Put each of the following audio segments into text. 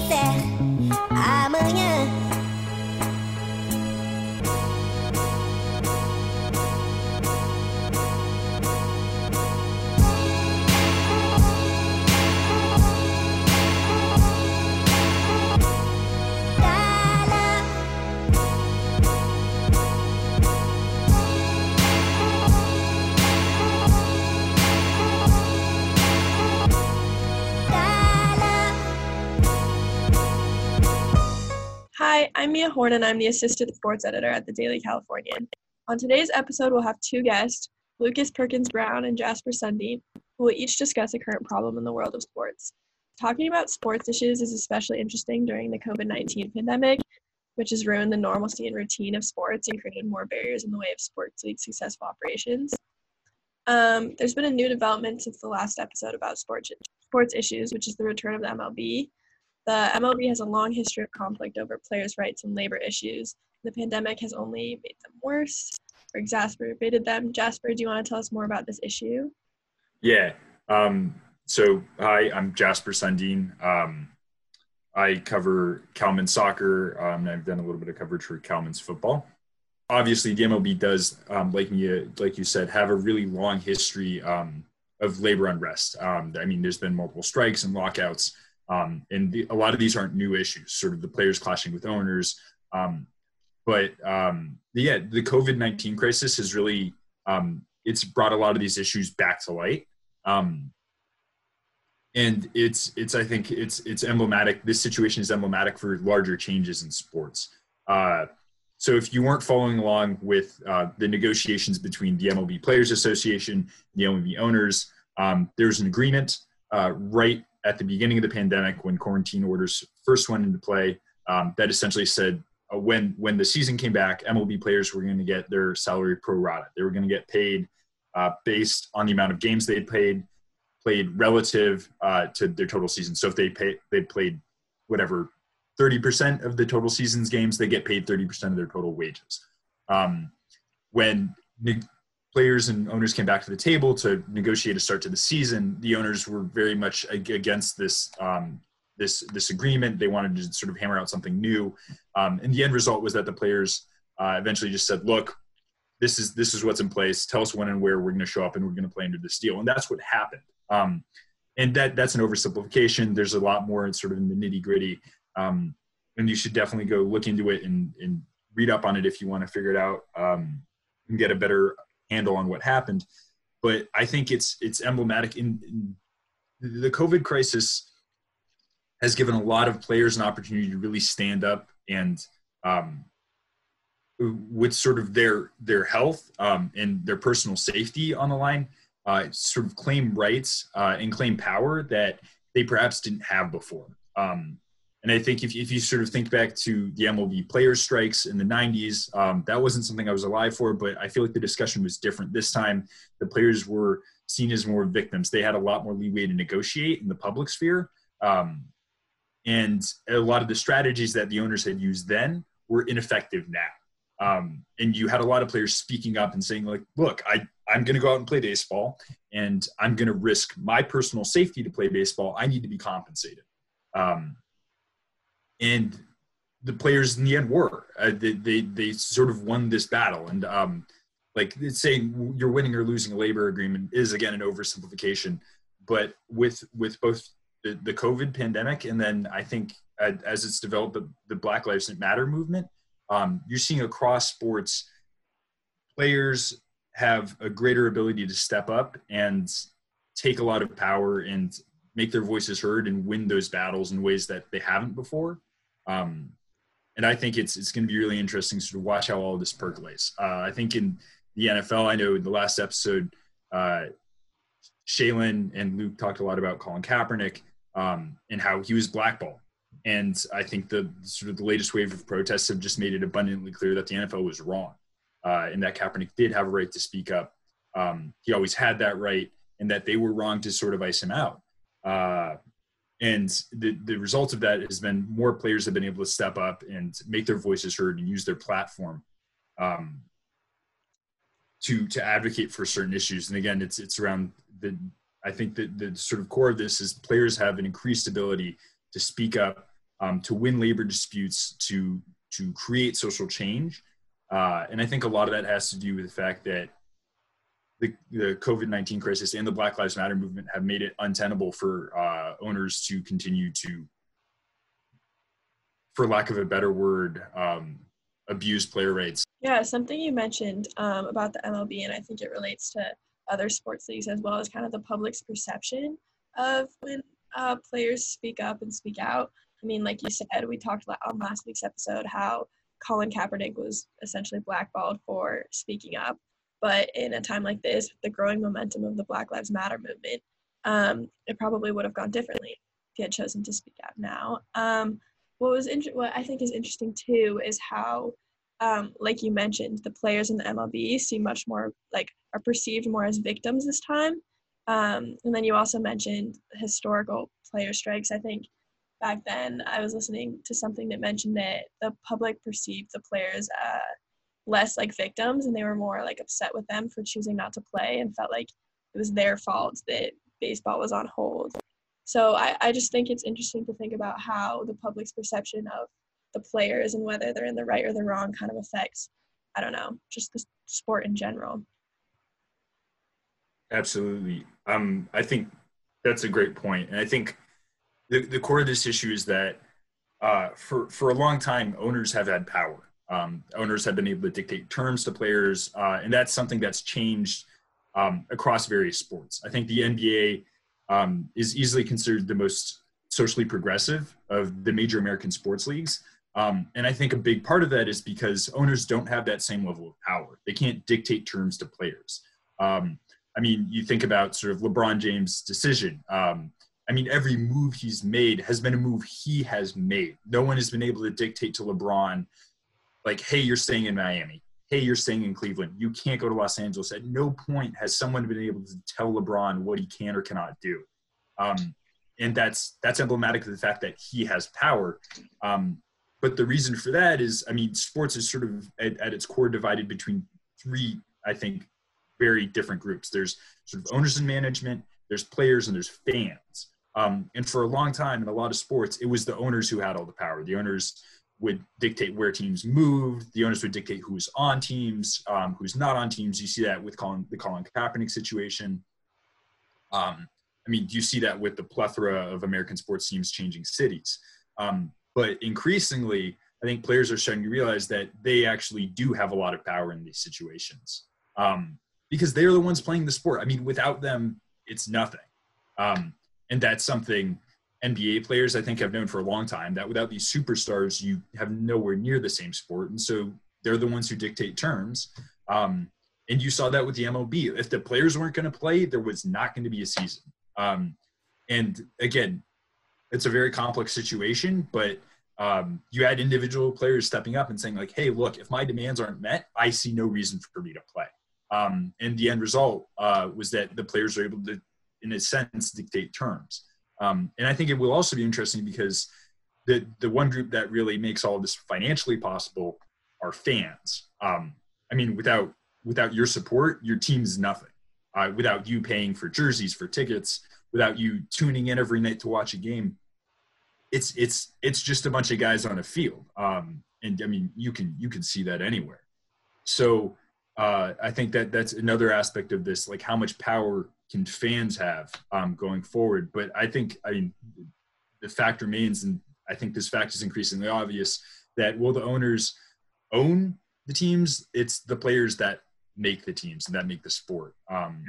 bisa Mia Horne, and I'm the assistant sports editor at the Daily Californian. On today's episode, we'll have two guests, Lucas Perkins Brown and Jasper Sundeen, who will each discuss a current problem in the world of sports. Talking about sports issues is especially interesting during the COVID 19 pandemic, which has ruined the normalcy and routine of sports and created more barriers in the way of sports league successful operations. Um, there's been a new development since the last episode about sports sports issues, which is the return of the MLB. The MLB has a long history of conflict over players' rights and labor issues. The pandemic has only made them worse or exacerbated them. Jasper, do you want to tell us more about this issue? Yeah. Um, so, hi, I'm Jasper Sundeen. Um, I cover Cal men's soccer. Um, and I've done a little bit of coverage for Cal men's football. Obviously, the MLB does, um, like you like you said, have a really long history um, of labor unrest. Um, I mean, there's been multiple strikes and lockouts, um, and the, a lot of these aren't new issues. Sort of the players clashing with owners, um, but um, yeah, the COVID nineteen crisis has really um, it's brought a lot of these issues back to light. Um, and it's it's I think it's it's emblematic. This situation is emblematic for larger changes in sports. Uh, so if you weren't following along with uh, the negotiations between the MLB Players Association, and the MLB owners, um, there was an agreement uh, right at the beginning of the pandemic when quarantine orders first went into play um, that essentially said uh, when when the season came back, MLB players were going to get their salary pro rata. They were going to get paid uh, based on the amount of games they'd played played relative uh, to their total season. So if they pay they played whatever 30% of the total season's games, they get paid 30% of their total wages. Um, when players and owners came back to the table to negotiate a start to the season, the owners were very much against this um, this this agreement. They wanted to sort of hammer out something new, um, and the end result was that the players uh, eventually just said, "Look, this is this is what's in place. Tell us when and where we're going to show up, and we're going to play under this deal." And that's what happened. Um, and that that's an oversimplification. There's a lot more in sort of in the nitty gritty, um, and you should definitely go look into it and, and read up on it if you want to figure it out um, and get a better handle on what happened. But I think it's it's emblematic in, in the COVID crisis has given a lot of players an opportunity to really stand up and um, with sort of their their health um, and their personal safety on the line, uh, sort of claim rights uh, and claim power that they perhaps didn't have before. Um, and I think if, if you sort of think back to the MLB players' strikes in the 90s, um, that wasn't something I was alive for, but I feel like the discussion was different. This time, the players were seen as more victims. They had a lot more leeway to negotiate in the public sphere. Um, and a lot of the strategies that the owners had used then were ineffective now. Um, and you had a lot of players speaking up and saying, like, look, I, I'm going to go out and play baseball, and I'm going to risk my personal safety to play baseball. I need to be compensated. Um, and the players in the end were. Uh, they, they, they sort of won this battle. And um, like saying you're winning or losing a labor agreement is, again, an oversimplification. But with, with both the, the COVID pandemic and then I think as it's developed the, the Black Lives Matter movement, um, you're seeing across sports players have a greater ability to step up and take a lot of power and make their voices heard and win those battles in ways that they haven't before. Um, and I think it's it's going to be really interesting to sort of watch how all this percolates. Uh, I think in the NFL, I know in the last episode, uh, Shaylin and Luke talked a lot about Colin Kaepernick um, and how he was blackballed. And I think the sort of the latest wave of protests have just made it abundantly clear that the NFL was wrong, uh, and that Kaepernick did have a right to speak up. Um, he always had that right, and that they were wrong to sort of ice him out. Uh, and the, the result of that has been more players have been able to step up and make their voices heard and use their platform um, to to advocate for certain issues. And again, it's it's around the. I think that the sort of core of this is players have an increased ability to speak up um, to win labor disputes, to to create social change. Uh, and I think a lot of that has to do with the fact that the, the COVID 19 crisis and the Black Lives Matter movement have made it untenable for uh, owners to continue to, for lack of a better word, um, abuse player rights. Yeah, something you mentioned um, about the MLB, and I think it relates to other sports leagues as well as kind of the public's perception of when uh, players speak up and speak out. I mean, like you said, we talked on last week's episode how Colin Kaepernick was essentially blackballed for speaking up. But in a time like this, the growing momentum of the Black Lives Matter movement, um, it probably would have gone differently if he had chosen to speak out now. Um, what was inter- what I think is interesting too is how, um, like you mentioned, the players in the MLB seem much more like are perceived more as victims this time. Um, and then you also mentioned historical player strikes. I think back then I was listening to something that mentioned that the public perceived the players uh, less like victims and they were more like upset with them for choosing not to play and felt like it was their fault that baseball was on hold. So I, I just think it's interesting to think about how the public's perception of the players and whether they're in the right or the wrong kind of affects, I don't know, just the sport in general. Absolutely. Um, I think that's a great point. And I think the, the core of this issue is that uh, for, for a long time, owners have had power. Um, owners have been able to dictate terms to players, uh, and that's something that's changed um, across various sports. I think the NBA um, is easily considered the most socially progressive of the major American sports leagues. Um, and I think a big part of that is because owners don't have that same level of power. They can't dictate terms to players. Um, I mean, you think about sort of LeBron James' decision. Um, I mean, every move he's made has been a move he has made. No one has been able to dictate to LeBron like, hey, you're staying in Miami. Hey, you're staying in Cleveland. You can't go to Los Angeles. At no point has someone been able to tell LeBron what he can or cannot do. Um, and that's that's emblematic of the fact that he has power. Um, but the reason for that is, I mean, sports is sort of at, at, its core divided between three, I think, very different groups. There's sort of owners and management, there's players, and there's fans. Um, and for a long time in a lot of sports, it was the owners who had all the power. The owners would dictate where teams moved. The owners would dictate who's on teams, um, who's not on teams. You see that with Colin, the Colin Kaepernick situation. Um, I mean, you see that with the plethora of American sports teams changing cities. Um, but increasingly, I think players are starting to realize that they actually do have a lot of power in these situations um, because they're the ones playing the sport. I mean, without them, it's nothing. Um, and that's something NBA players, I think, have known for a long time that without these superstars, you have nowhere near the same sport. And so they're the ones who dictate terms. Um, and you saw that with the MLB. If the players weren't going to play, there was not going to be a season. Um, and again, it's a very complex situation, but um, you had individual players stepping up and saying, like, hey, look, if my demands aren't met, I see no reason for me to play. Um, and the end result uh, was that the players are able to, in a sense, dictate terms. Um, and I think it will also be interesting because the the one group that really makes all this financially possible are fans. Um, I mean, without without your support, your team's nothing. Uh, without you paying for jerseys, for tickets, without you tuning in every night to watch a game, it's it's it's just a bunch of guys on a field. Um, and I mean, you can you can see that anywhere. So uh, I think that that's another aspect of this, like how much power can fans have um, going forward. But I think, I mean, the fact remains, and I think this fact is increasingly obvious that will the owners own the teams? It's the players that make the teams and that make the sport. Um,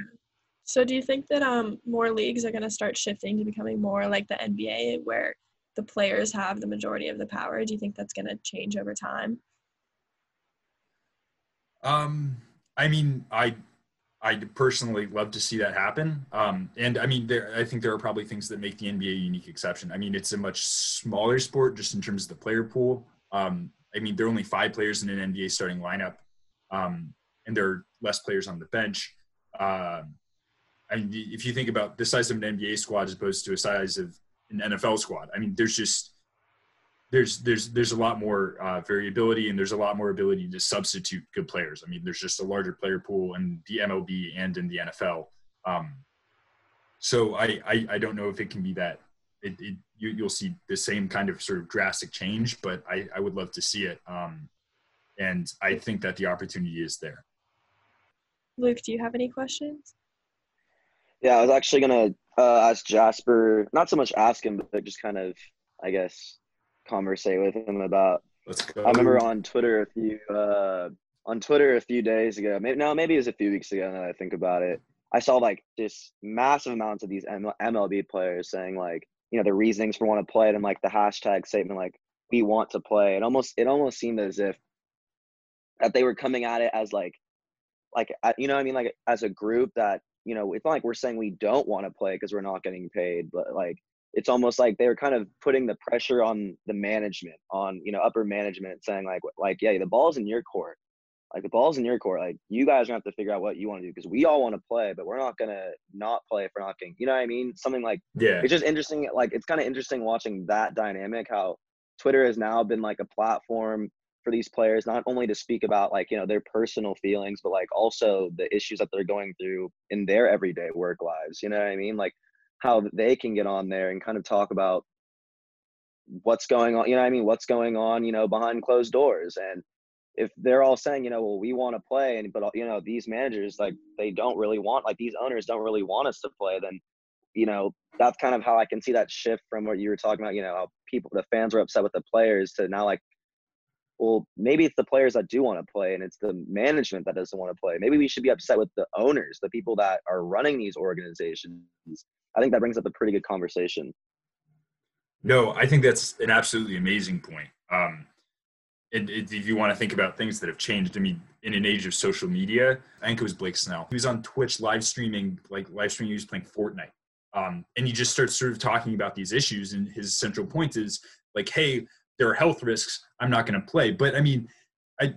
so, do you think that um, more leagues are going to start shifting to becoming more like the NBA, where the players have the majority of the power? Do you think that's going to change over time? Um, I mean, I I'd personally love to see that happen. Um, and I mean, there, I think there are probably things that make the NBA a unique exception. I mean, it's a much smaller sport just in terms of the player pool. Um, I mean, there are only five players in an NBA starting lineup, um, and there are less players on the bench. Uh, I mean, if you think about the size of an NBA squad as opposed to a size of an NFL squad, I mean, there's just there's there's there's a lot more uh, variability and there's a lot more ability to substitute good players. I mean, there's just a larger player pool in the MLB and in the NFL. Um, so I, I, I don't know if it can be that. It, it you, you'll see the same kind of sort of drastic change, but I, I would love to see it. Um, and I think that the opportunity is there. Luke, do you have any questions? Yeah, I was actually gonna uh, ask Jasper, not so much ask him, but just kind of, I guess, conversate with him about. Let's go. I remember on Twitter a few uh, on Twitter a few days ago. Maybe no, maybe it was a few weeks ago. Now that I think about it, I saw like just massive amounts of these MLB players saying like, you know, the reasonings for want to play, and like the hashtag statement like, "We want to play." It almost it almost seemed as if that they were coming at it as like, like uh, you know, what I mean, like as a group that you know, it's not like we're saying we don't want to play because we're not getting paid, but like it's almost like they were kind of putting the pressure on the management, on you know upper management, saying like like yeah, the ball's in your court, like the ball's in your court, like you guys are gonna have to figure out what you want to do because we all want to play, but we're not gonna not play if we're not getting, you know what I mean? Something like yeah. it's just interesting. Like it's kind of interesting watching that dynamic. How Twitter has now been like a platform for these players, not only to speak about like you know their personal feelings, but like also the issues that they're going through in their everyday work lives. You know what I mean? Like how they can get on there and kind of talk about what's going on. You know I mean? What's going on? You know behind closed doors and if they're all saying, you know, well, we want to play, and but uh, you know, these managers like they don't really want, like these owners don't really want us to play, then, you know, that's kind of how I can see that shift from what you were talking about. You know, how people, the fans were upset with the players to now like, well, maybe it's the players that do want to play, and it's the management that doesn't want to play. Maybe we should be upset with the owners, the people that are running these organizations. I think that brings up a pretty good conversation. No, I think that's an absolutely amazing point. Um, and if you want to think about things that have changed, I mean, in an age of social media, I think it was Blake Snell. He was on Twitch live streaming, like live streaming, he was playing Fortnite. Um, and he just starts sort of talking about these issues. And his central point is like, hey, there are health risks. I'm not going to play. But I mean, I,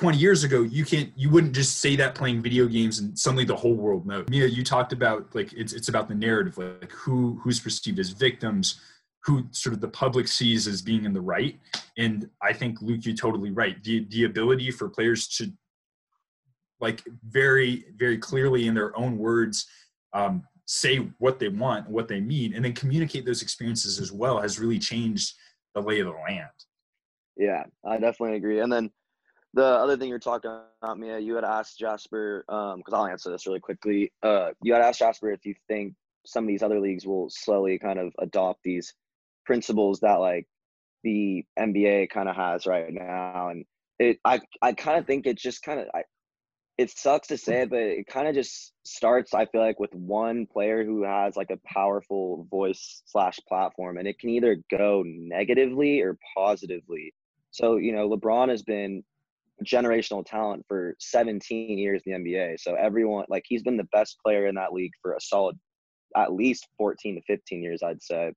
20 years ago, you can't, you wouldn't just say that playing video games and suddenly the whole world knows. Mia, you talked about like, it's, it's about the narrative, like who, who's perceived as victims, who sort of the public sees as being in the right. And I think Luke, you're totally right. The the ability for players to like very, very clearly in their own words, um, say what they want, what they mean, and then communicate those experiences as well has really changed the lay of the land. Yeah, I definitely agree. And then the other thing you're talking about, Mia, you had asked Jasper, because um, I'll answer this really quickly. Uh, you had asked Jasper if you think some of these other leagues will slowly kind of adopt these principles that like the NBA kind of has right now, and it I I kind of think it just kind of I it sucks to say it, but it kind of just starts. I feel like with one player who has like a powerful voice slash platform, and it can either go negatively or positively. So you know, LeBron has been generational talent for 17 years in the NBA. So everyone like he's been the best player in that league for a solid at least 14 to 15 years, I'd say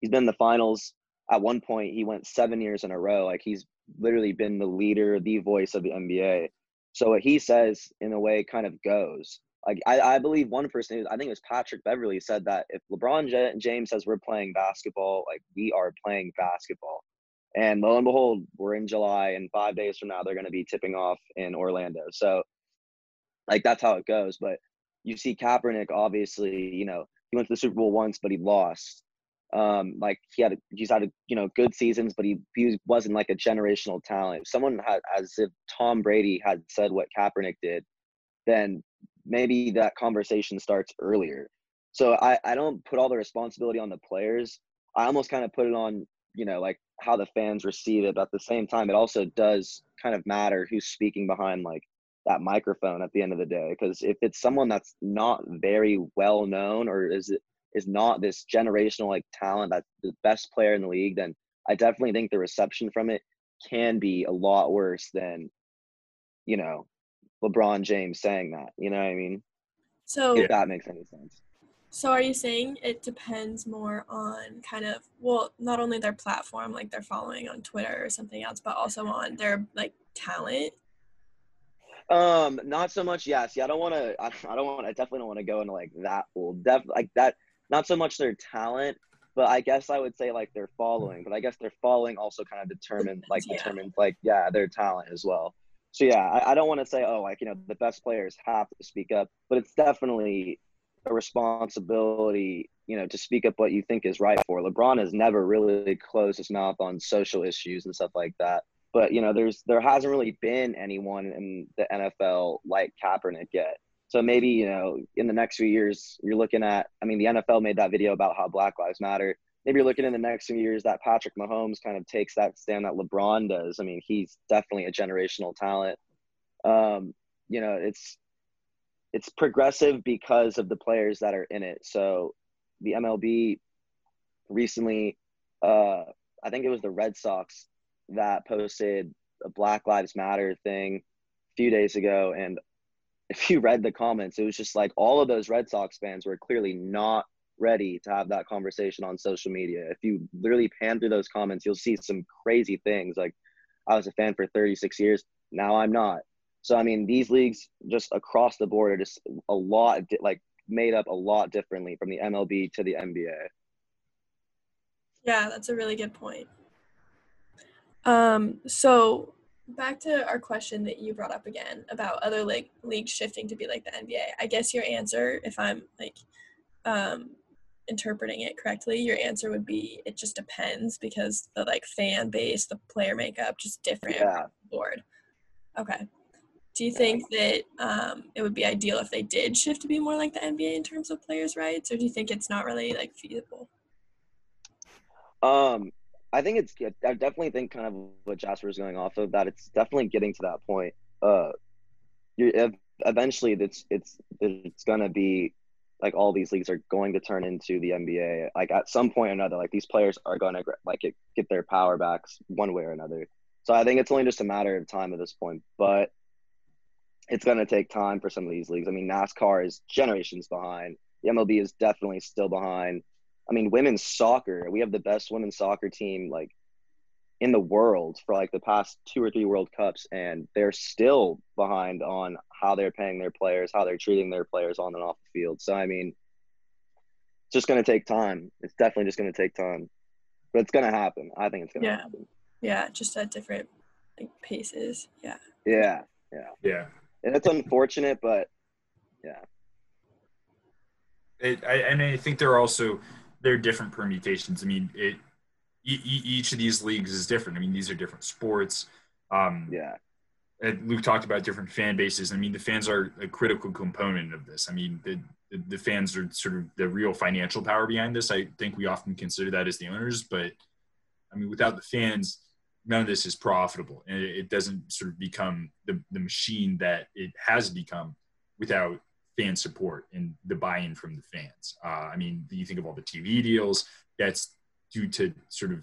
he's been in the finals. At one point, he went seven years in a row. Like he's literally been the leader, the voice of the NBA. So what he says, in a way, kind of goes. Like I, I believe one person, I think it was Patrick Beverley, said that if LeBron James says we're playing basketball, like we are playing basketball. And lo and behold, we're in July, and five days from now, they're going to be tipping off in Orlando. So, like that's how it goes. But you see Kaepernick, obviously, you know, he went to the Super Bowl once, but he lost. Um, like he had, a, he's had, a, you know, good seasons, but he, he wasn't like a generational talent. Someone had, as if Tom Brady had said what Kaepernick did, then maybe that conversation starts earlier. So I, I don't put all the responsibility on the players. I almost kind of put it on, you know, like how the fans receive it. But at the same time, it also does kind of matter who's speaking behind like that microphone at the end of the day. Because if it's someone that's not very well known or is it is not this generational like talent that's the best player in the league, then I definitely think the reception from it can be a lot worse than, you know, LeBron James saying that. You know what I mean? So If that makes any sense. So are you saying it depends more on kind of well, not only their platform, like they're following on Twitter or something else, but also on their like talent? Um, not so much. Yes. Yeah, see, I don't want to. I, I don't want. I definitely don't want to go into like that pool. Def like that. Not so much their talent, but I guess I would say like their following. But I guess their following also kind of determine like Yeah. determines like yeah their talent as well. So yeah, I, I don't want to say oh like you know the best players have to speak up, but it's definitely a responsibility you know, to speak up what you think is right for. LeBron has never really closed his mouth on social issues and stuff like that. But you know, there's there hasn't really been anyone in the NFL like Kaepernick yet. So maybe you know, in the next few years, you're looking at. I mean, the NFL made that video about how Black Lives Matter. Maybe you're looking in the next few years that Patrick Mahomes kind of takes that stand that LeBron does. I mean, he's definitely a generational talent. Um, you know, it's it's progressive because of the players that are in it. So the MLB recently, uh, I think it was the Red Sox that posted a Black Lives Matter thing a few days ago. And if you read the comments, it was just like all of those Red Sox fans were clearly not ready to have that conversation on social media. If you literally pan through those comments, you'll see some crazy things like, I was a fan for 36 years. Now I'm not. So, I mean, these leagues just across the board are just a lot, like made up a lot differently from the MLB to the NBA. Yeah, that's a really good point. Um, so back to our question that you brought up again about other like leagues shifting to be like the NBA. I guess your answer, if I'm like um, interpreting it correctly, your answer would be it just depends because the like fan base, the player makeup, just different Yeah. board. Okay. Do you think that um, it would be ideal if they did shift to be more like the NBA in terms of players' rights, or do you think it's not really like feasible? Um, I think it's. I definitely think kind of what Jasper is going off of that. It's definitely getting to that point. Uh, you ev- eventually it's it's it's gonna be like all these leagues are going to turn into the NBA. Like at some point or another, like these players are gonna like get, get their power backs one way or another. So I think it's only just a matter of time at this point. But it's gonna take time for some of these leagues. I mean, NASCAR is generations behind. The MLB is definitely still behind. I mean, women's soccer, we have the best women's soccer team like in the world for like the past two or three World Cups, and they're still behind on how they're paying their players, how they're treating their players on and off the field. So, I mean, it's just going to take time. It's definitely just going to take time, but it's going to happen. I think it's going to Yeah. happen. Yeah, just at different like paces. Yeah. Yeah. Yeah. And it's unfortunate, but It, I, and I think there are also there are different permutations. I mean, it e- each of these leagues is different. I mean, these are different sports. Um, yeah. and Luke talked about different fan bases. I mean, the fans are a critical component of this. I mean, the, the, the fans are sort of the real financial power behind this. I think we often consider that as the owners, but I mean, without the fans, none of this is profitable, and it, doesn't sort of become the, the machine that it has become without fan support and the buy-in from the fans. Uh, I mean, you think of all the TV deals. That's due to sort of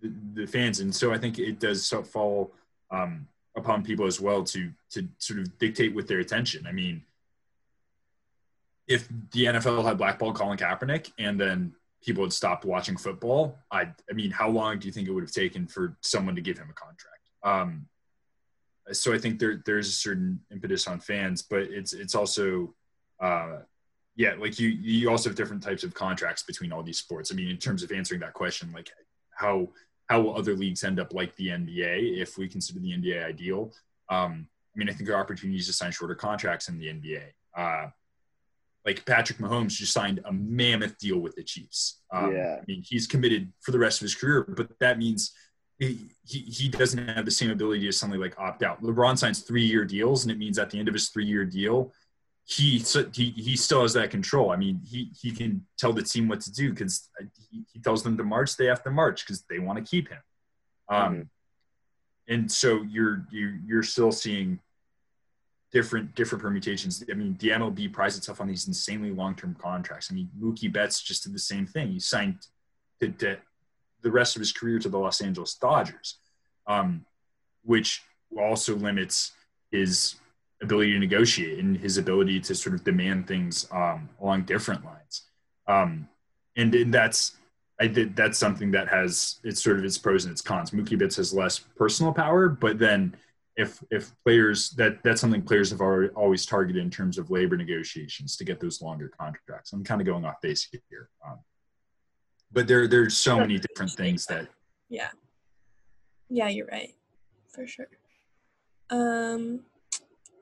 the, the fans, and so I think it does fall um, upon people as well to to sort of dictate with their attention. I mean, if the NFL had blackballed Colin Kaepernick and then people had stopped watching football, I I mean, how long do you think it would have taken for someone to give him a contract? Um, so I think there there's a certain impetus on fans, but it's it's also uh, yeah, like you you also have different types of contracts between all these sports. I mean, in terms of answering that question, like how how will other leagues end up like the NBA if we consider the NBA ideal? Um, I mean, I think there are opportunities to sign shorter contracts in the NBA. Uh, like Patrick Mahomes just signed a mammoth deal with the Chiefs. Um, Yeah. I mean, he's committed for the rest of his career, but that means he, he, he doesn't have the same ability to suddenly like opt out. LeBron signs three year deals, and it means at the end of his three year deal, he, so- he he still has that control. I mean, he he can tell the team what to do because he, he tells them to march, they have to march because they want to keep him. Um, and so you're you you're still seeing different different permutations. I mean, the MLB prides itself on these insanely long term contracts. I mean, Mookie Betts just did the same thing. He signed to, to the rest of his career to the Los Angeles Dodgers, um, which also limits his ability to negotiate and his ability to sort of demand things um, along different lines. Um, and, and that's I did that's something that has it's sort of its pros and its cons. Mookie Betts has less personal power, but then if if players that that's something players have already, always targeted in terms of labor negotiations to get those longer contracts. I'm kind of going off base here, um, but there there's so many different things that Yeah. Yeah, you're right. For sure. Um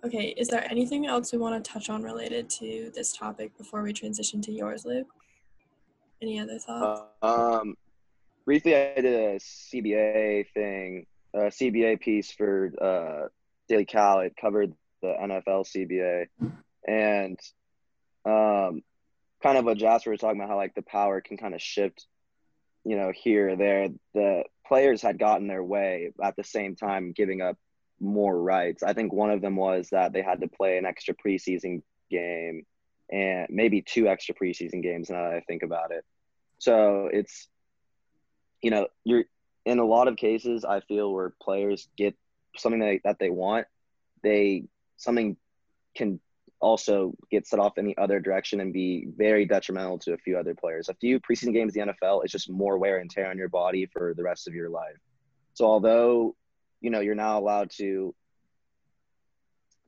okay, is there anything else we want to touch on related to this topic before we transition to yours, Luke? Any other thoughts? Um, briefly, I did a CBA thing, a CBA piece for uh, Daily Cal. It covered the NFL CBA, and um, kind of what Jasper was talking about, how like the power can kind of shift, you know, here or there. The players had gotten their way at the same time, giving up more rights. I think one of them was that they had to play an extra preseason game and maybe two extra preseason games now that I think about it. So it's, you know, you're in a lot of cases, I feel where players get something that, that they want, they, something can also get set off in the other direction and be very detrimental to a few other players. A few preseason games in the NFL is just more wear and tear on your body for the rest of your life. So although, you know, you're now allowed to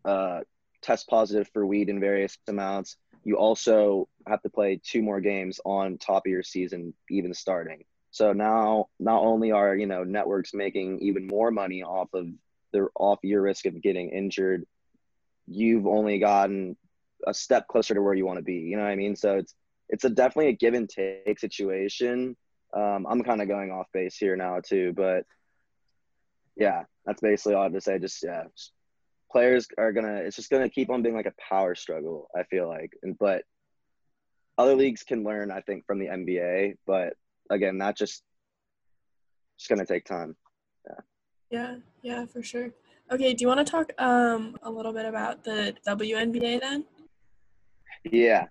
uh, test positive for weed in various amounts, you also have to play two more games on top of your season, even starting. So now, not only are you know networks making even more money off of their off your risk of getting injured, you've only gotten a step closer to where you want to be. You know what I mean? So it's it's a definitely a give and take situation. Um, I'm kind of going off base here now too, but yeah, that's basically all I have to say. Just yeah, just players are gonna. It's just gonna keep on being like a power struggle. I feel like, and but other leagues can learn. I think from the NBA, but again, not just just gonna take time. Yeah, yeah, yeah, for sure. Okay, do you want to talk um a little bit about the WNBA then? Yeah.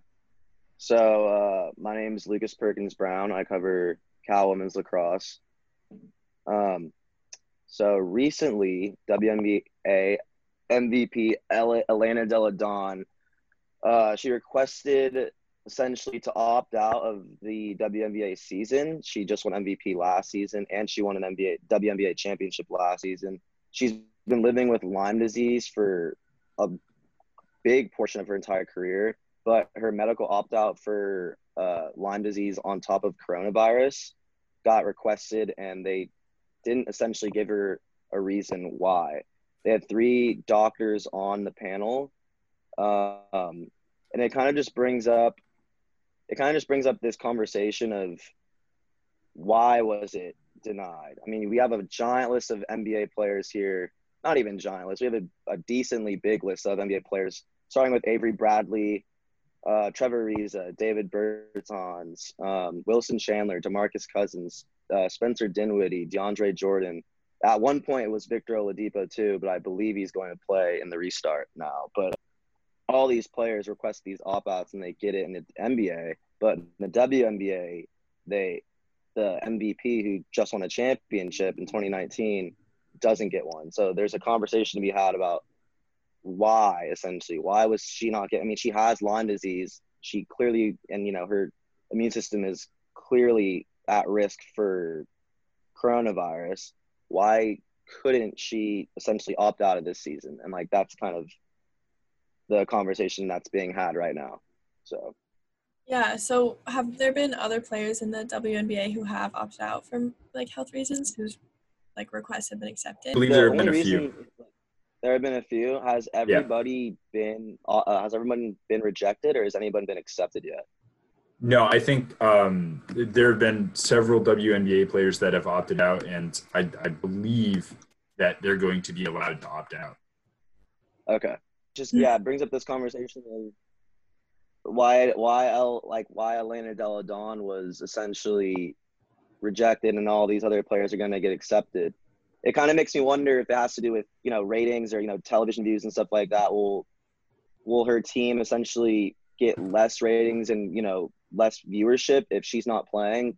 So uh, my name is Lucas Perkins Brown. I cover Cal women's lacrosse. Um, so recently, WNBA MVP Elena Delle Donne, uh, she requested essentially to opt out of the WNBA season. She just won MVP last season, and she won an NBA WNBA championship last season. She's been living with Lyme disease for a big portion of her entire career, but her medical opt out for uh, Lyme disease on top of coronavirus got requested, and they didn't essentially give her a reason why. They had three doctors on the panel, um, and it kind of just brings up, it kind of just brings up this conversation of why was it denied? I mean, we have a giant list of NBA players here not even giant list. We have a, a, decently big list of NBA players, starting with Avery Bradley, uh, Trevor Ariza, Davis Bertans, um, Wilson Chandler, DeMarcus Cousins, uh, Spencer Dinwiddie, DeAndre Jordan. At one point, it was Victor Oladipo too, but I believe he's going to play in the restart now. But all these players request these opt-outs and they get it in the NBA. But in the WNBA, they the MVP who just won a championship in 2019 doesn't get one. So there's a conversation to be had about why essentially why was she not getting? I mean, she has Lyme disease. She clearly and you know her immune system is clearly at risk for coronavirus. Why couldn't she essentially opt out of this season? And like that's kind of the conversation that's being had right now. So yeah, so have there been other players in the WNBA who have opted out from like health reasons whose like requests have been accepted? I believe there have been a few. There have been a few. Has everybody been? Uh, has everyone been rejected, or has anyone been accepted yet? No, I think um, there have been several WNBA players that have opted out, and I, I believe that they're going to be allowed to opt out. Okay. Just mm. yeah, it brings up this conversation of why why El, like why Elena Delle Donne was essentially rejected and all these other players are going to get accepted. It kind of makes me wonder if it has to do with, you know, ratings or, you know, television views and stuff like that. Will will her team essentially get less ratings and, you know, less viewership if she's not playing?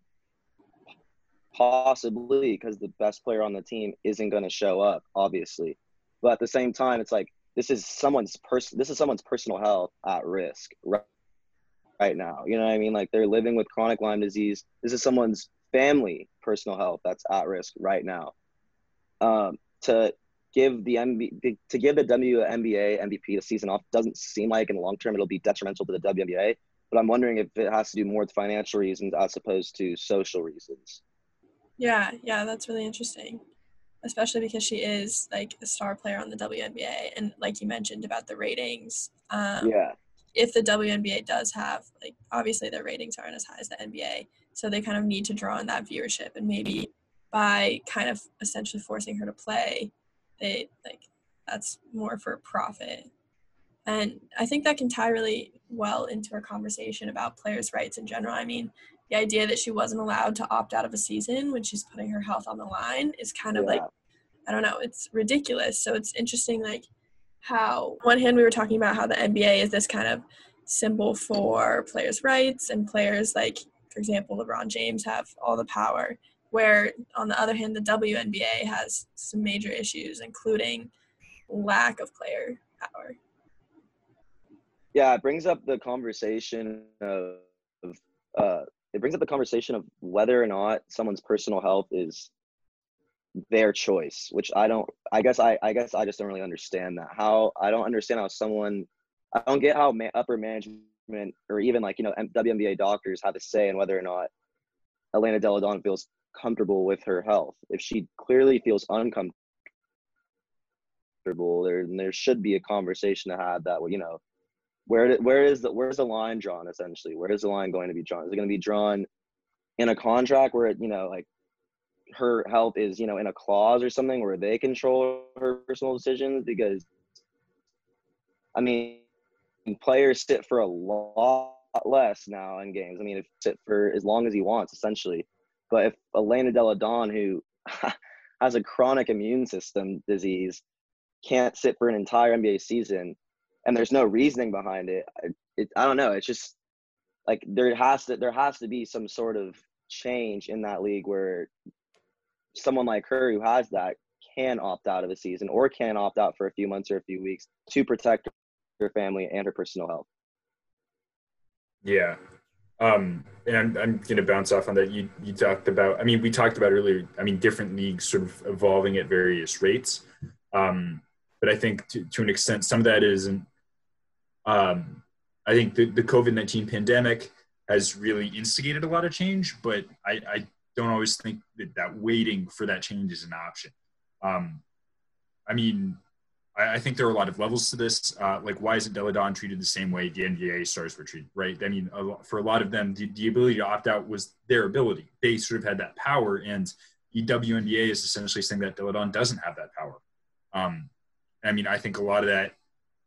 Possibly because the best player on the team isn't going to show up, obviously. But at the same time, it's like this is someone's person. This is someone's personal health at risk right, right now. You know what I mean? Like they're living with chronic Lyme disease. This is someone's family personal health that's at risk right now. Um, to give the MB, to give the WNBA MVP the season off doesn't seem like in the long term it'll be detrimental to the WNBA. But I'm wondering if it has to do more with financial reasons as opposed to social reasons. Yeah, yeah, that's really interesting. Especially because she is like a star player on the WNBA and like you mentioned about the ratings. Um Yeah. if the WNBA does have like obviously their ratings aren't as high as the NBA, so they kind of need to draw in that viewership and maybe by kind of essentially forcing her to play, they like that's more for profit. And I think that can tie really well into our conversation about players' rights in general. I mean, the idea that she wasn't allowed to opt out of a season when she's putting her health on the line is kind of Yeah. like I don't know, it's ridiculous. So it's interesting like how one hand we were talking about how the NBA is this kind of symbol for players' rights and players like for example LeBron James have all the power where on the other hand the WNBA has some major issues including lack of player power. yeah it brings up the conversation of uh it brings up the conversation of whether or not someone's personal health is their choice which i don't i guess i i guess i just don't really understand that. How i don't understand how someone i don't get how ma- upper management or even like you know WNBA doctors have a say in whether or not Elena Delle Donne feels comfortable with her health. If she clearly feels uncomfortable there there should be a conversation to have that you know where where is the where's the line drawn essentially? Where is the line going to be drawn? Is it going to be drawn in a contract where it, you know like her health is you know in a clause or something where they control her personal decisions? Because i mean players sit for a lot less now in games. I mean if sit for as long as he wants essentially. But if elena delle donne who has a chronic immune system disease can't sit for an entire nba season and there's no reasoning behind it, I- it I don't know. It's just like there has to there has to be some sort of change in that league where someone like her who has that can opt out of a season or can opt out for a few months or a few weeks to protect her family and her personal health. Yeah. Um, and I'm, I'm going to bounce off on that. You, you talked about, I mean, we talked about earlier, I mean, different leagues sort of evolving at various rates. Um, but I think to, to an extent, some of that is, and um, I think the, the COVID-19 pandemic has really instigated a lot of change, but I, I don't always think that that waiting for that change is an option. Um, I mean, I, I think there are a lot of levels to this. Uh, like, why isn't Delle Donne treated the same way the NBA stars were treated, right? I mean, a, for a lot of them, the, the ability to opt out was their ability. They sort of had that power, and the WNBA is essentially saying that Delle Donne doesn't have that power. Um, I mean, I think a lot of that,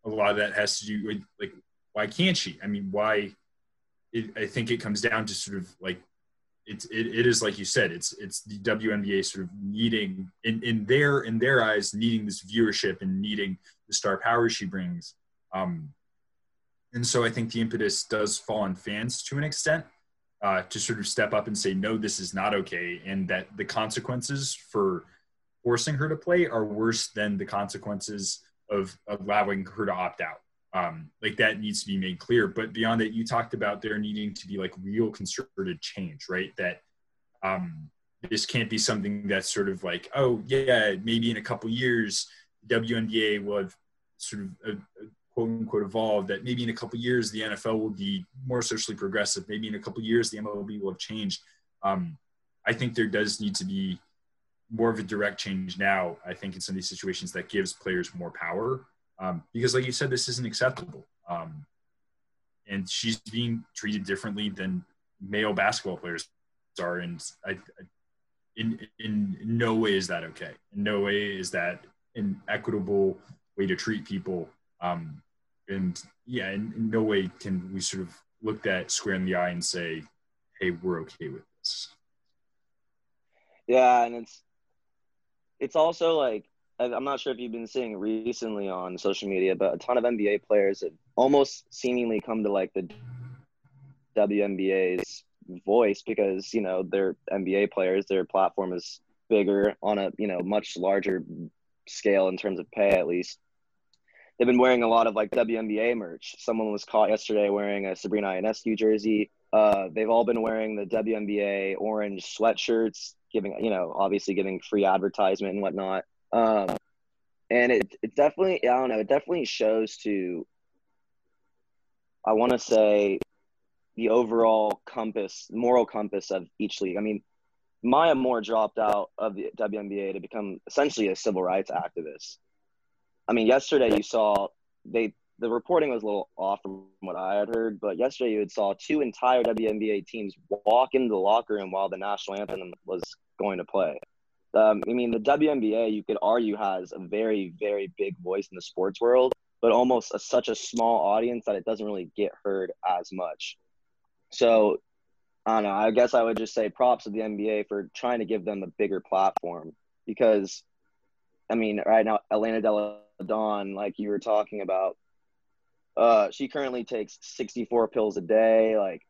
a lot of that has to do with like, why can't she? I mean, why? It, I think it comes down to sort of like it's it, it is like you said it's it's the WNBA sort of needing in in their in their eyes needing this viewership and needing the star power she brings um and so I think the impetus does fall on fans to an extent uh, to sort of step up and say no this is not okay and that the consequences for forcing her to play are worse than the consequences of allowing her to opt out um, like that needs to be made clear. But beyond that, you talked about there needing to be like real concerted change, right? That um, this can't be something that's sort of like, oh yeah, maybe in a couple years, WNBA will have sort of uh, uh, quote unquote evolved. That maybe in a couple years the NFL will be more socially progressive. Maybe in a couple years the MLB will have changed. Um, I think there does need to be more of a direct change now. I think in some of these situations that gives players more power. Um, because like you said this isn't acceptable. Um, and she's being treated differently than male basketball players are. And I, in, in no way is that okay. In no way is that an equitable way to treat people. Um, and yeah in, in no way can we sort of look that square in the eye and say hey we're okay with this. Yeah, and it's it's also like I'm not sure if you've been seeing recently on social media, but a ton of NBA players have almost seemingly come to like the WNBA's voice because you know they're NBA players. Their platform is bigger on a you know much larger scale in terms of pay, at least. They've been wearing a lot of like WNBA merch. Someone was caught yesterday wearing a Sabrina Ionescu jersey. Uh, they've all been wearing the WNBA orange sweatshirts, giving you know obviously giving free advertisement and whatnot. Um, and it it definitely I don't know it definitely shows to I want to say the overall compass moral compass of each league. I mean, Maya Moore dropped out of the WNBA to become essentially a civil rights activist. I mean, yesterday you saw they the reporting was a little off from what I had heard, but yesterday you had saw two entire WNBA teams walk into the locker room while the national anthem was going to play. Um, I mean, the WNBA you could argue has a very, very big voice in the sports world, but almost a, such a small audience that it doesn't really get heard as much. So, I don't know. I guess I would just say props to the NBA for trying to give them a bigger platform because, I mean, right now Elena Delle Donne, like you were talking about, uh, she currently takes 64 pills a day. Like,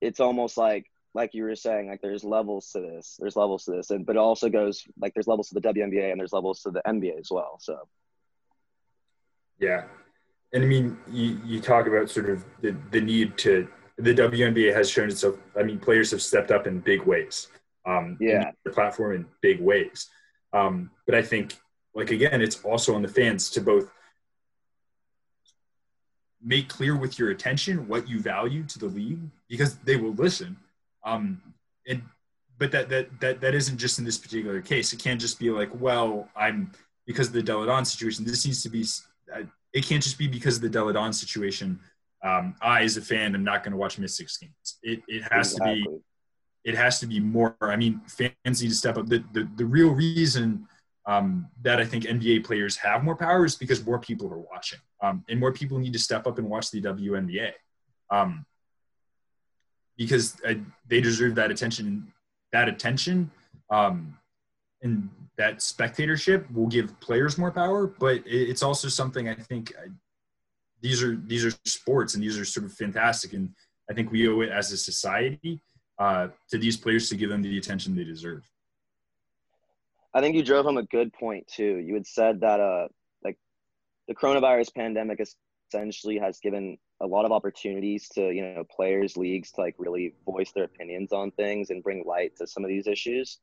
it's almost like like you were saying, like there's levels to this. There's levels to this, and but it also goes like there's levels to the WNBA and there's levels to the NBA as well. So Yeah, and I mean, you, you talk about sort of the, the need to the WNBA has shown itself. I mean, players have stepped up in big ways. Um, Yeah. the platform in big ways. Um, but I think, like again, it's also on the fans to both make clear with your attention what you value to the league because they will listen. Um, and but that that that that isn't just in this particular case. It can't just be like, well, I'm because of the Delle Donne situation. This needs to be. uh, It can't just be because of the Delle Donne situation. Um, I, as a fan, am not going to watch Mystics games. It it has to be it has to be more. I mean, fans need to step up. The the, the real reason um, that I think NBA players have more power is because more people are watching, um, and more people need to step up and watch the WNBA, um, because uh, they deserve that attention. That attention um, and that spectatorship will give players more power, but it, it's also something I think uh, these are these are sports and these are sort of fantastic, and I think we owe it as a society uh, to these players to give them the attention they deserve. I think you drove home a good point too. You had said that uh like the coronavirus pandemic essentially has given a lot of opportunities to, you know, players, leagues to like really voice their opinions on things and bring light to some of these issues.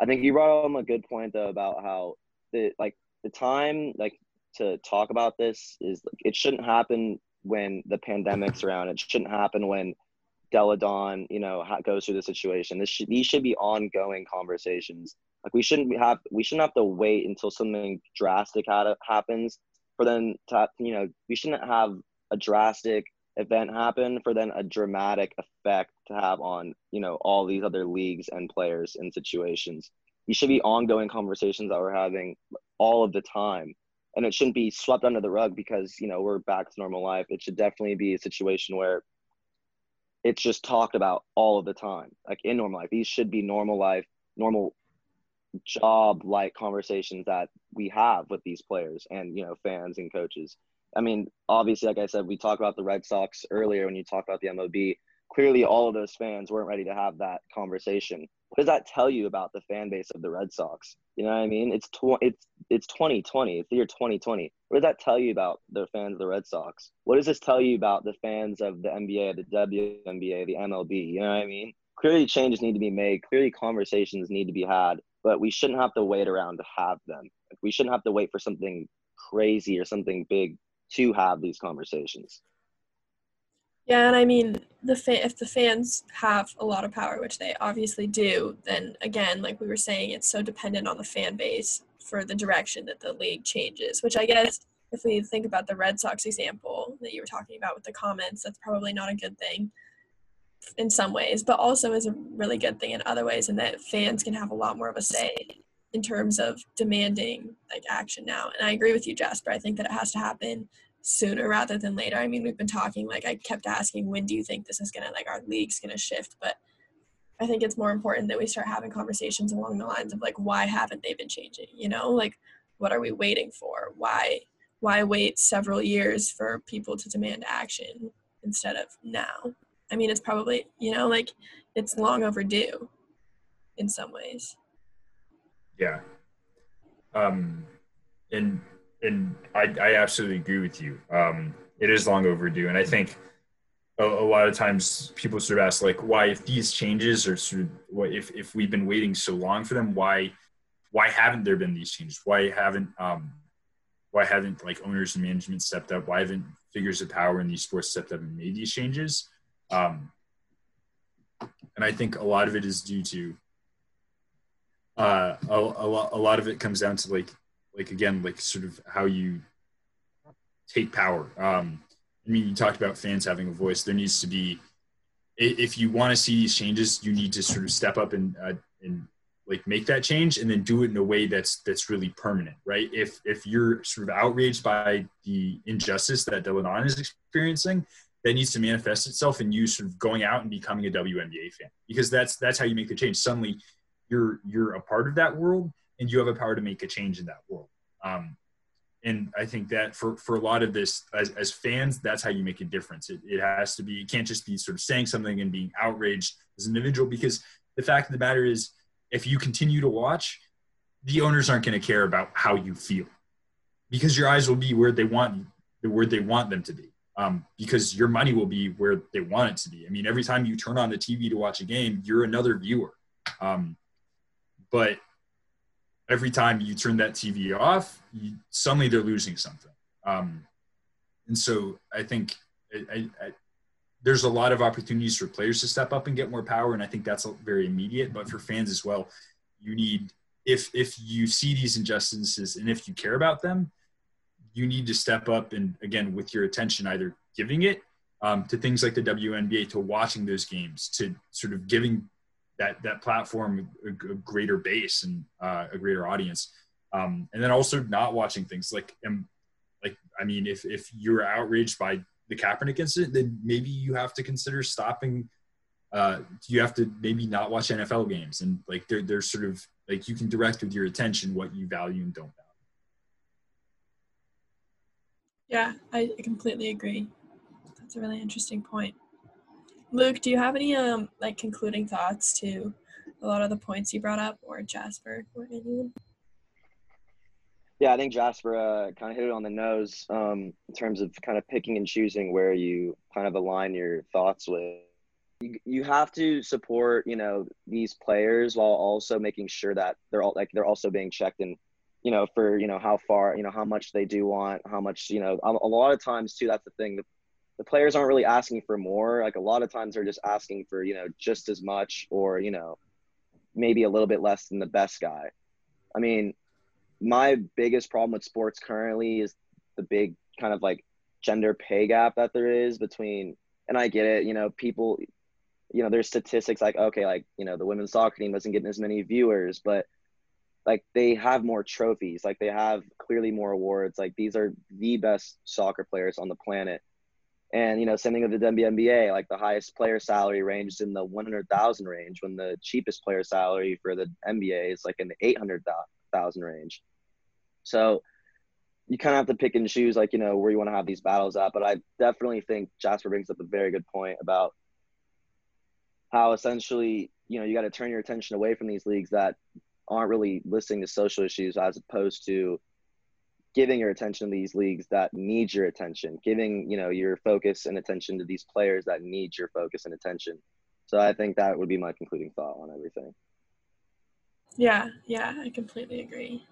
I think you brought home a good point though about how the like the time like to talk about this is it shouldn't happen when the pandemic's around. It shouldn't happen when Delle Donne, you know, goes through the situation. This should these should be ongoing conversations. Like we shouldn't have we shouldn't have to wait until something drastic ha- happens for them to you know we shouldn't have a drastic event happen for then a dramatic effect to have on you know all these other leagues and players and situations. These should be ongoing conversations that we're having all of the time, and it shouldn't be swept under the rug because you know we're back to normal life. It should definitely be a situation where it's just talked about all of the time, like in normal life. These should be normal life, normal job like conversations that we have with these players and you know fans and coaches. I mean, obviously, like I said, we talked about the Red Sox earlier when you talked about the MLB. Clearly, all of those fans weren't ready to have that conversation. What does that tell you about the fan base of the Red Sox? You know what I mean? It's tw- it's it's 2020. It's the year 2020. What does that tell you about the fans of the Red Sox? What does this tell you about the fans of the NBA, the WNBA, the MLB? You know what I mean? Clearly, changes need to be made. Clearly, conversations need to be had. But we shouldn't have to wait around to have them. We shouldn't have to wait for something crazy or something big to have these conversations. Yeah, and I mean, the fa- if the fans have a lot of power, which they obviously do, then again, like we were saying, it's so dependent on the fan base for the direction that the league changes. Which I guess, if we think about the Red Sox example that you were talking about with the comments, that's probably not a good thing in some ways, but also is a really good thing in other ways, in that fans can have a lot more of a say in terms of demanding like action now. And I agree with you, Jasper. I think that it has to happen sooner rather than later. I mean, we've been talking like I kept asking, when do you think this is gonna like our league's gonna shift? But I think it's more important that we start having conversations along the lines of like, why haven't they been changing? You know, like what are we waiting for? Why why wait several years for people to demand action instead of now? I mean, it's probably you know like it's long overdue in some ways. Yeah. Um, and and I, I absolutely agree with you. Um, it is long overdue, and I think a, a lot of times people sort of ask like, why if these changes are sort of what if if we've been waiting so long for them, why why haven't there been these changes? Why haven't um why haven't like owners and management stepped up? Why haven't figures of power in these sports stepped up and made these changes? Um, and I think a lot of it is due to uh, a, a, lot, a lot of it comes down to like like again like sort of how you take power. Um, I mean, you talked about fans having a voice. There needs to be, if you want to see these changes, you need to sort of step up and uh, and like make that change, and then do it in a way that's that's really permanent, right? If if you're sort of outraged by the injustice that Dylan is experiencing, that needs to manifest itself in you sort of going out and becoming a WNBA fan, because that's that's how you make the change. Suddenly, you're you're a part of that world, and you have a power to make a change in that world. Um, and I think that for, for a lot of this, as, as fans, that's how you make a difference. It, it has to be, it can't just be sort of saying something and being outraged as an individual because the fact of the matter is, if you continue to watch, the owners aren't going to care about how you feel because your eyes will be where they want, where they want them to be. Um, because your money will be where they want it to be. I mean, every time you turn on the TV to watch a game, you're another viewer. Um, but every time you turn that TV off, you, suddenly they're losing something. Um, and so I think I, I, I, there's a lot of opportunities for players to step up and get more power, and I think that's very immediate. But for fans as well, you need if if you see these injustices and if you care about them, you need to step up and again with your attention, either giving it um, to things like the WNBA, to watching those games, to sort of giving that that platform a, a greater base and uh, a greater audience, um, and then also not watching things like um, like I mean, if if you're outraged by the Kaepernick incident, then maybe you have to consider stopping. Uh, you have to maybe not watch NFL games, and like they're they're sort of like you can direct with your attention what you value and don't value. Yeah, I completely agree. That's a really interesting point. Luke, do you have any um like concluding thoughts to a lot of the points you brought up, or Jasper, or anyone? Yeah, I think Jasper uh, kind of hit it on the nose um, in terms of kind of picking and choosing where you kind of align your thoughts with. You, you have to support, you know, these players while also making sure that they're all like they're also being checked and, you know, for you know how far, you know, how much they do want, how much, you know, a, a lot of times too. That's the thing. The, the players aren't really asking for more. Like a lot of times they're just asking for, you know, just as much or you know, maybe a little bit less than the best guy. I mean, my biggest problem with sports currently is the big kind of like gender pay gap that there is between and I get it, you know, people you know, there's statistics like okay, like, you know, the women's soccer team doesn't get as many viewers, but like they have more trophies, like they have clearly more awards. Like these are the best soccer players on the planet. And you know, same thing with the WNBA. Like the highest player salary ranges in the 100,000 range, when the cheapest player salary for the NBA is like in the 800,000 range. So you kind of have to pick and choose, like you know, where you want to have these battles at. But I definitely think Jasper brings up a very good point about how essentially you know you got to turn your attention away from these leagues that aren't really listening to social issues as opposed to giving your attention to these leagues that need your attention giving you know your focus and attention to these players that need your focus and attention. So i think that would be my concluding thought on everything. Yeah, yeah, I completely agree.